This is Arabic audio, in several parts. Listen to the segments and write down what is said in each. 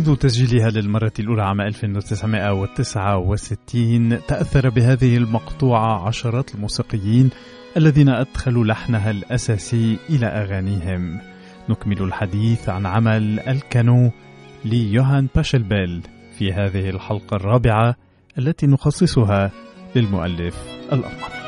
منذ تسجيلها للمرة الأولى عام 1969 تأثر بهذه المقطوعة عشرات الموسيقيين الذين أدخلوا لحنها الأساسي إلى أغانيهم. نكمل الحديث عن عمل الكانو ليوهان باشلبيل في هذه الحلقة الرابعة التي نخصصها للمؤلف الألماني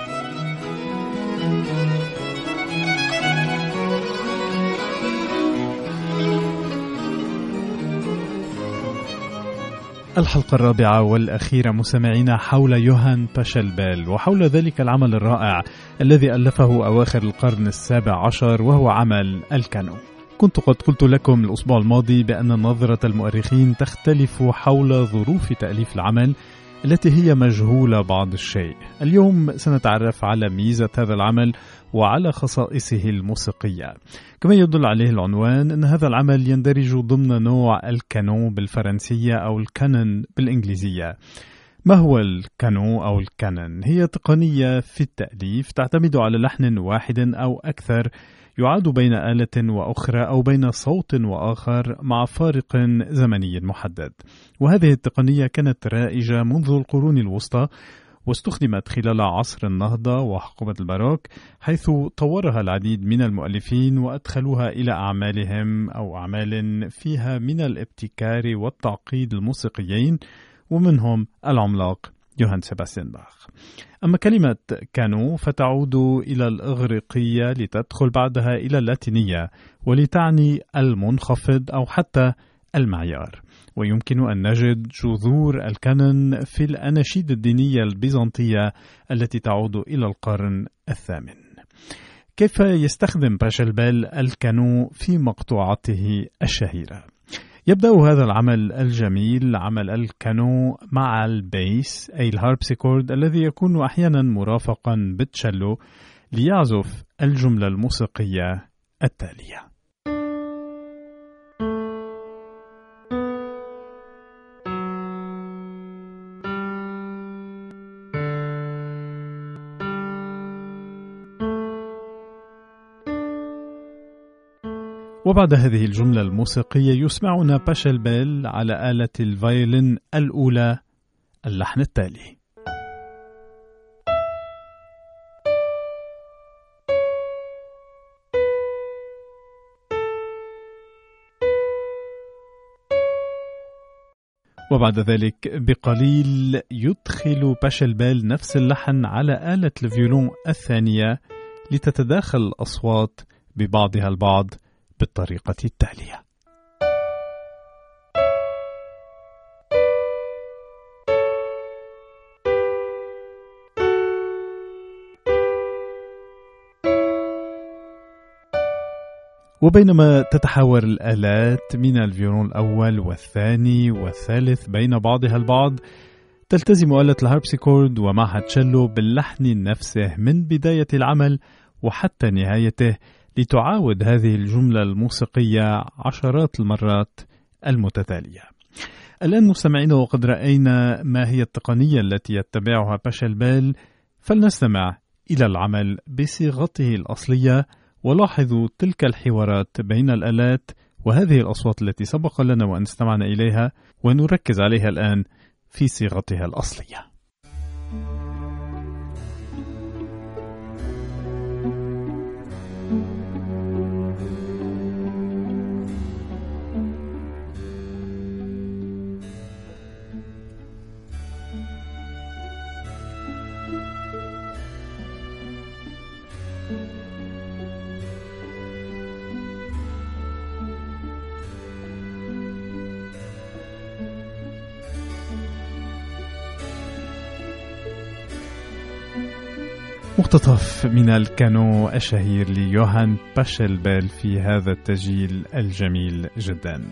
الحلقة الرابعة والأخيرة مستمعينا حول يوهان باشلبيل وحول ذلك العمل الرائع الذي ألفه أواخر القرن السابع عشر وهو عمل الكانو. كنت قد قلت لكم الأسبوع الماضي بأن نظرة المؤرخين تختلف حول ظروف تأليف العمل التي هي مجهولة بعض الشيء. اليوم سنتعرف على ميزة هذا العمل وعلى خصائصه الموسيقية. كما يدل عليه العنوان أن هذا العمل يندرج ضمن نوع الكانو بالفرنسية أو الكانون بالإنجليزية. ما هو الكانو أو الكانون؟ هي تقنية في التأليف تعتمد على لحن واحد أو أكثر يعاد بين آلة وأخرى أو بين صوت وآخر مع فارق زمني محدد. وهذه التقنية كانت رائجة منذ القرون الوسطى واستخدمت خلال عصر النهضة وحقبة الباروك حيث طورها العديد من المؤلفين وأدخلوها إلى أعمالهم أو أعمال فيها من الابتكار والتعقيد الموسيقيين ومنهم العملاق يوهان سيباستيان باخ. أما كلمة كانو فتعود إلى الإغريقية لتدخل بعدها إلى اللاتينية ولتعني المنخفض أو حتى المعيار. ويمكن أن نجد جذور الكانون في الأناشيد الدينية البيزنطية التي تعود إلى القرن الثامن. كيف يستخدم باشلبيل الكانو في مقطوعته الشهيرة؟ يبدأ هذا العمل الجميل عمل الكانون مع ال bass أي الهاربسيكورد الذي يكون أحيانا مرافقا بالتشيلو ليعزف الجملة الموسيقية التالية. وبعد هذه الجملة الموسيقية يسمعنا باشلبيل على آلة الفايولين الأولى اللحن التالي. وبعد ذلك بقليل يدخل باشلبيل نفس اللحن على آلة الفيولون الثانية لتتداخل الأصوات ببعضها البعض. بالطريقة التالية. وبينما تتحاور الآلات من الفيولون الأول والثاني والثالث بين بعضها البعض تلتزم آلة الهاربسيكورد ومعها تشيلو باللحن نفسه من بداية العمل وحتى نهايته لتعاود هذه الجملة الموسيقية عشرات المرات المتتالية. الآن مستمعين وقد رأينا ما هي التقنية التي يتبعها باشلبيل فلنستمع إلى العمل بصيغته الأصلية ولاحظوا تلك الحوارات بين الآلات وهذه الأصوات التي سبق لنا وأن استمعنا إليها ونركز عليها الآن في صيغتها الأصلية. مقتطف من الكانو الشهير ليوهان باشلبيل في هذا التسجيل الجميل جدا.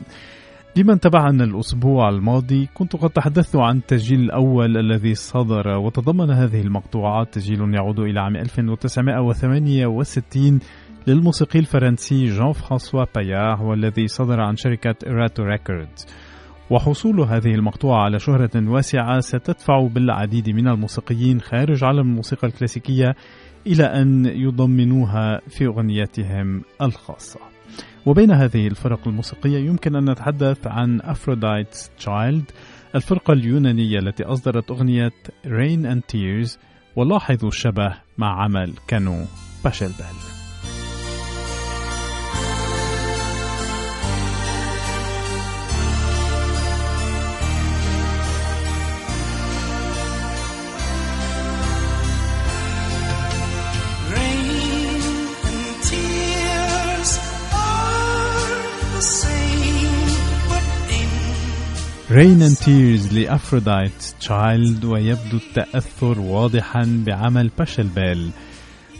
لمن تابعنا الأسبوع الماضي كنت قد تحدثت عن التسجيل الأول الذي صدر وتضمن هذه المقطوعات. تسجيل يعود إلى عام 1968 للموسيقي الفرنسي جان فرانسوا بايار والذي صدر عن شركة إيراتو ريكوردز وحصول هذه المقطوعة على شهرة واسعة ستدفع بالعديد من الموسيقيين خارج عالم الموسيقى الكلاسيكية إلى أن يضمنوها في أغنياتهم الخاصة. وبين هذه الفرق الموسيقية يمكن أن نتحدث عن أفرودايتس تشايلد الفرقة اليونانية التي أصدرت أغنية Rain and Tears ولاحظوا الشبه مع عمل كانو باشلبيل Rain and Tears لأفرودايتس تشايلد ويبدو التأثر واضحا بعمل باشلبال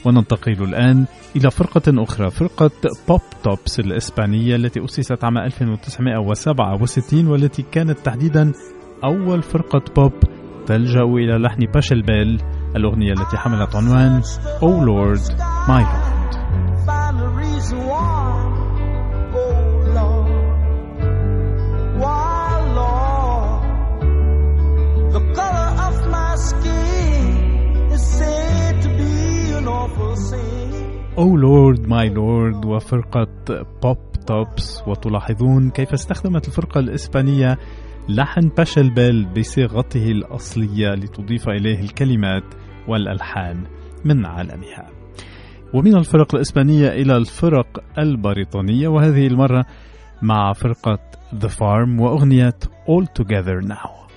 وننتقل الآن إلى فرقة أخرى فرقة بوب توبس الإسبانية التي أسست عام 1967 والتي كانت تحديدا أول فرقة بوب تلجأ إلى لحن باشلبال الأغنية التي حملت عنوان Oh Lord My Lord Oh Lord My Lord وفرقة بوب توبس وتلاحظون كيف استخدمت الفرقة الإسبانية لحن باشل بيل بصيغته الأصلية لتضيف إليه الكلمات والألحان من عالمها. ومن الفرق الإسبانية إلى الفرق البريطانية وهذه المرة مع فرقة The Farm وأغنية All Together Now.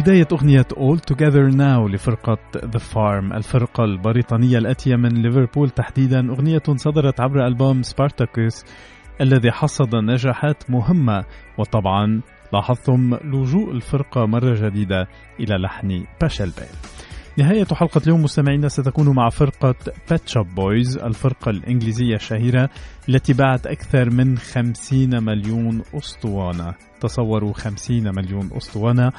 بداية أغنية All Together Now لفرقة The Farm الفرقة البريطانية الآتية من ليفربول. تحديدا أغنية صدرت عبر ألبوم سبارتاكوس الذي حصد نجاحات مهمة. وطبعا لاحظتم لجوء الفرقة مرة جديدة إلى لحن باشل بيل نهاية حلقة اليوم مستمعينا ستكون مع فرقة بيت شوب بويز الفرقة الإنجليزية الشهيرة التي باعت أكثر من 50 مليون أسطوانة. تصوروا 50 مليون أسطوانة.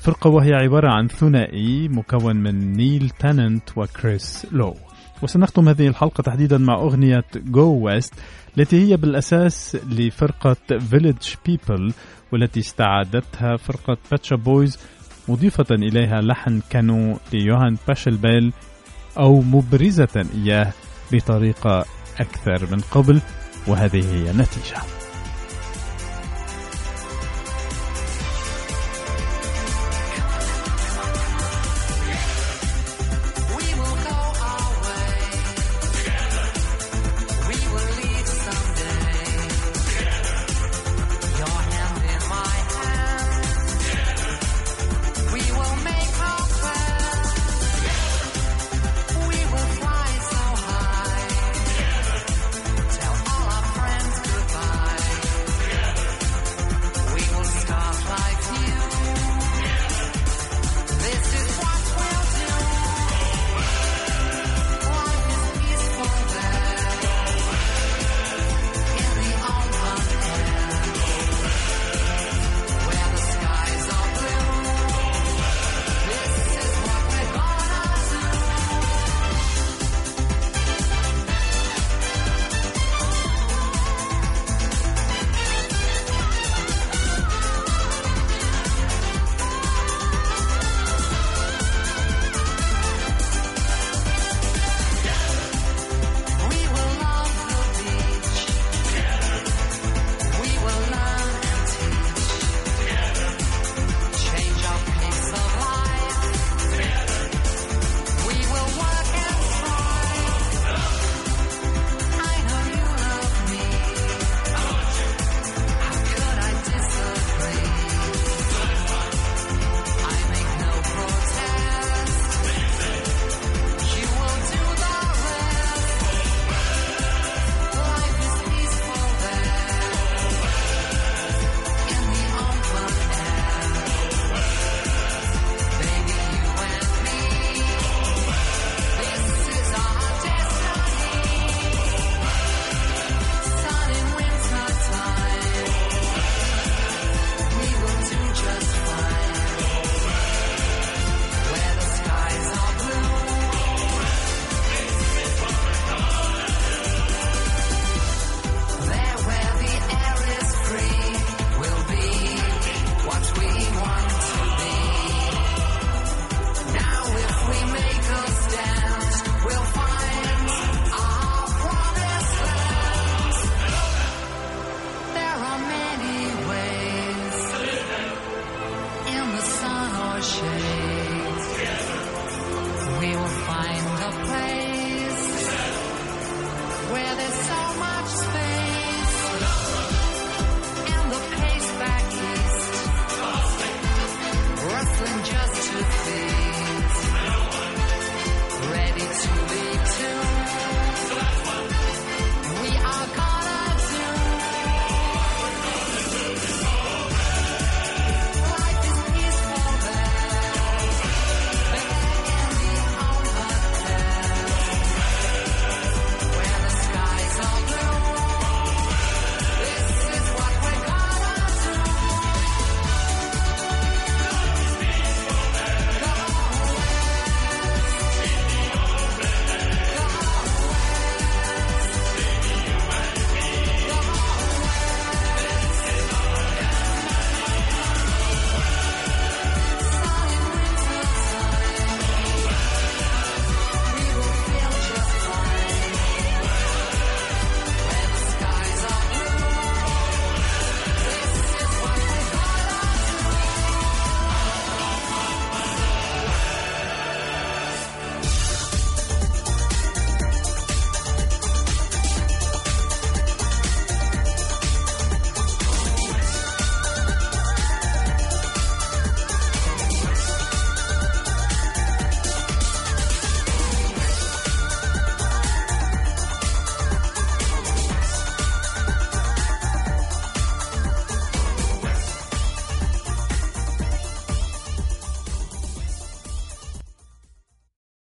فرقة وهي عبارة عن ثنائي مكون من نيل تينانت وكريس لو. وسنختم هذه الحلقة تحديدا مع أغنية Go West التي هي بالأساس لفرقة فيليج بيبل والتي استعادتها فرقة بيت شوب بويز مضيفة إليها لحن كانو ليوهان باشلبيل أو مبرزة إياه بطريقة أكثر من قبل وهذه هي النتيجة.